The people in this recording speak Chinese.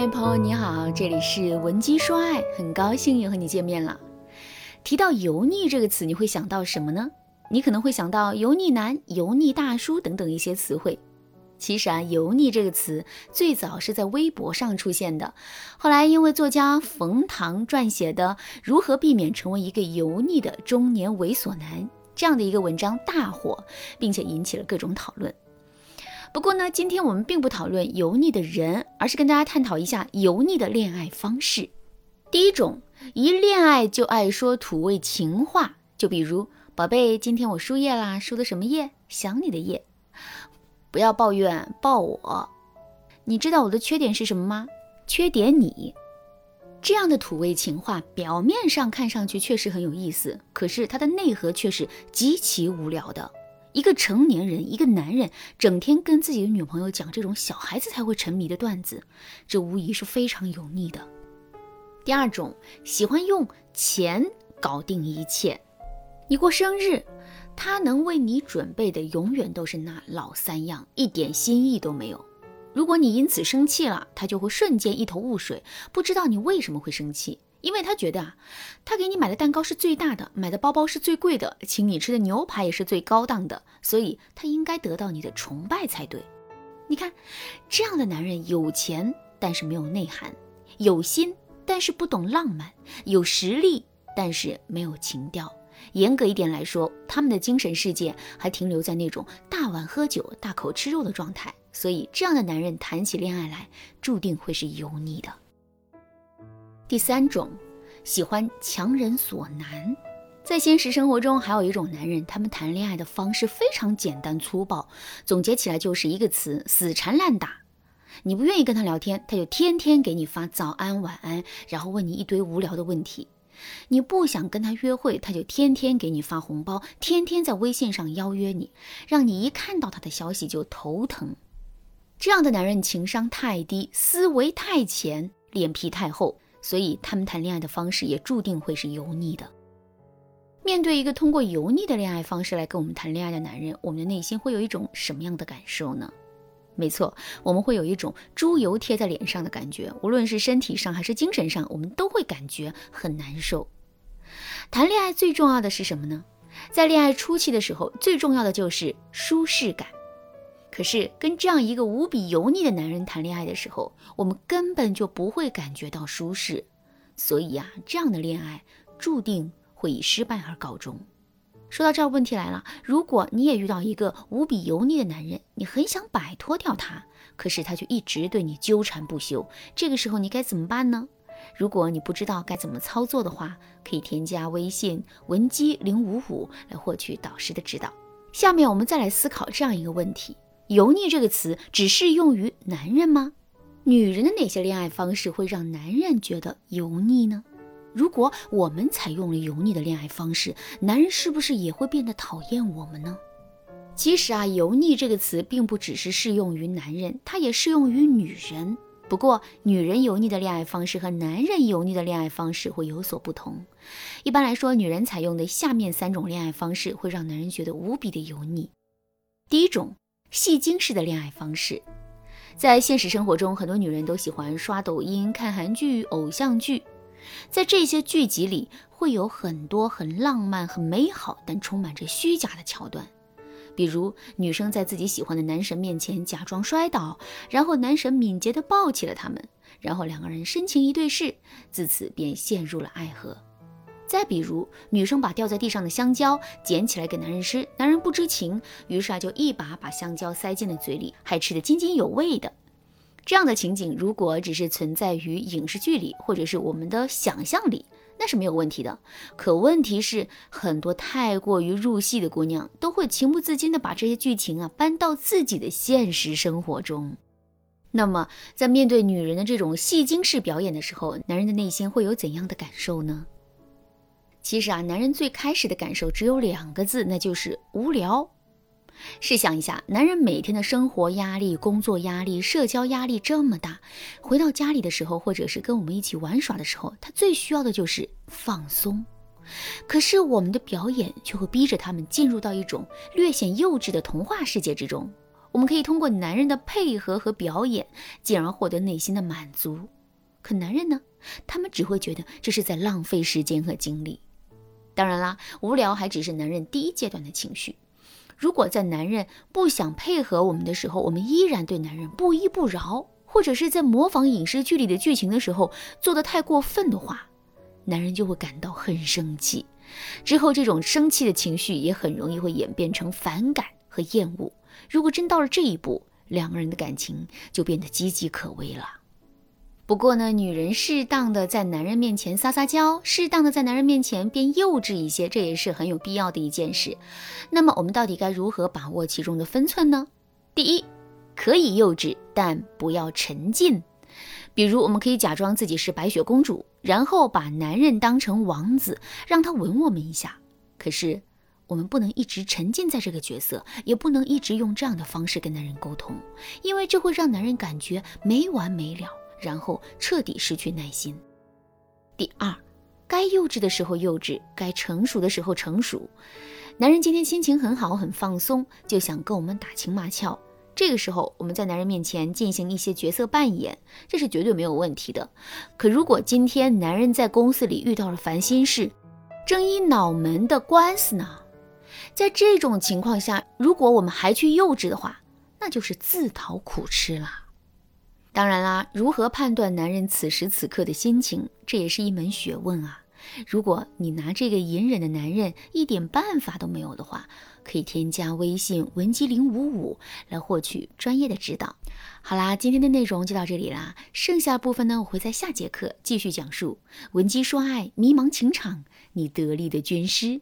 嘿，朋友你好，这里是文姬说爱，很高兴又和你见面了。提到油腻这个词，你会想到什么呢？你可能会想到油腻男、油腻大叔等等一些词汇。其实啊，油腻这个词最早是在微博上出现的，后来因为作家冯唐撰写的《如何避免成为一个油腻的中年猥琐男》这样的一个文章大火，并且引起了各种讨论。不过呢，今天我们并不讨论油腻的人，而是跟大家探讨一下油腻的恋爱方式。第一种，一恋爱就爱说土味情话，就比如“宝贝，今天我输液啦，输的什么液？想你的液。”不要抱怨，抱我。你知道我的缺点是什么吗？缺点你。这样的土味情话，表面上看上去确实很有意思，可是它的内核却是极其无聊的。一个成年人，一个男人，整天跟自己的女朋友讲这种小孩子才会沉迷的段子，这无疑是非常油腻的。第二种，喜欢用钱搞定一切。你过生日，他能为你准备的永远都是那老三样，一点新意都没有。如果你因此生气了，他就会瞬间一头雾水，不知道你为什么会生气。因为他觉得啊，他给你买的蛋糕是最大的，买的包包是最贵的，请你吃的牛排也是最高档的，所以他应该得到你的崇拜才对。你看，这样的男人有钱，但是没有内涵；有心，但是不懂浪漫；有实力，但是没有情调。严格一点来说，他们的精神世界还停留在那种大碗喝酒、大口吃肉的状态。所以，这样的男人谈起恋爱来，注定会是油腻的。第三种，喜欢强人所难。在现实生活中，还有一种男人，他们谈恋爱的方式非常简单粗暴，总结起来就是一个词：死缠烂打。你不愿意跟他聊天，他就天天给你发早安晚安，然后问你一堆无聊的问题。你不想跟他约会，他就天天给你发红包，天天在微信上邀约你，让你一看到他的消息就头疼。这样的男人情商太低，思维太浅，脸皮太厚。所以，他们谈恋爱的方式也注定会是油腻的。面对一个通过油腻的恋爱方式来跟我们谈恋爱的男人，我们的内心会有一种什么样的感受呢？没错，我们会有一种猪油贴在脸上的感觉，无论是身体上还是精神上，我们都会感觉很难受。谈恋爱最重要的是什么呢？在恋爱初期的时候，最重要的就是舒适感。可是跟这样一个无比油腻的男人谈恋爱的时候，我们根本就不会感觉到舒适，所以啊，这样的恋爱注定会以失败而告终。说到这儿，问题来了：如果你也遇到一个无比油腻的男人，你很想摆脱掉他，可是他却一直对你纠缠不休，这个时候你该怎么办呢？如果你不知道该怎么操作的话，可以添加微信文姬零五五来获取导师的指导。下面我们再来思考这样一个问题。油腻这个词只适用于男人吗？女人的哪些恋爱方式会让男人觉得油腻呢？如果我们采用了油腻的恋爱方式，男人是不是也会变得讨厌我们呢？其实啊，油腻这个词并不只是适用于男人，它也适用于女人。不过，女人油腻的恋爱方式和男人油腻的恋爱方式会有所不同。一般来说，女人采用的下面三种恋爱方式会让男人觉得无比的油腻。第一种。戏精式的恋爱方式，在现实生活中，很多女人都喜欢刷抖音、看韩剧、偶像剧。在这些剧集里，会有很多很浪漫、很美好，但充满着虚假的桥段。比如，女生在自己喜欢的男神面前假装摔倒，然后男神敏捷地抱起了她们，然后两个人深情一对视，自此便陷入了爱河。再比如，女生把掉在地上的香蕉捡起来给男人吃，男人不知情，于是啊就一把把香蕉塞进了嘴里，还吃得津津有味的。这样的情景，如果只是存在于影视剧里，或者是我们的想象里，那是没有问题的。可问题是，很多太过于入戏的姑娘，都会情不自禁的把这些剧情啊搬到自己的现实生活中。那么，在面对女人的这种戏精式表演的时候，男人的内心会有怎样的感受呢？其实啊，男人最开始的感受只有两个字，那就是无聊。试想一下，男人每天的生活压力、工作压力、社交压力这么大，回到家里的时候，或者是跟我们一起玩耍的时候，他最需要的就是放松。可是我们的表演却会逼着他们进入到一种略显幼稚的童话世界之中。我们可以通过男人的配合和表演，进而获得内心的满足。可男人呢，他们只会觉得这是在浪费时间和精力。当然啦，无聊还只是男人第一阶段的情绪。如果在男人不想配合我们的时候，我们依然对男人不依不饶，或者是在模仿影视剧里的剧情的时候做的太过分的话，男人就会感到很生气。之后，这种生气的情绪也很容易会演变成反感和厌恶。如果真到了这一步，两个人的感情就变得岌岌可危了。不过呢，女人适当的在男人面前撒撒娇，适当的在男人面前变幼稚一些，这也是很有必要的一件事。那么，我们到底该如何把握其中的分寸呢？第一，可以幼稚，但不要沉浸。比如，我们可以假装自己是白雪公主，然后把男人当成王子，让他吻我们一下。可是，我们不能一直沉浸在这个角色，也不能一直用这样的方式跟男人沟通，因为这会让男人感觉没完没了。然后彻底失去耐心。第二，该幼稚的时候幼稚，该成熟的时候成熟。男人今天心情很好，很放松，就想跟我们打情骂俏。这个时候，我们在男人面前进行一些角色扮演，这是绝对没有问题的。可如果今天男人在公司里遇到了烦心事，正一脑门的官司呢？在这种情况下，如果我们还去幼稚的话，那就是自讨苦吃了。当然啦，如何判断男人此时此刻的心情，这也是一门学问啊。如果你拿这个隐忍的男人一点办法都没有的话，可以添加微信文姬零五五来获取专业的指导。好啦，今天的内容就到这里啦，剩下部分呢，我会在下节课继续讲述。文姬说爱，迷茫情场，你得力的军师。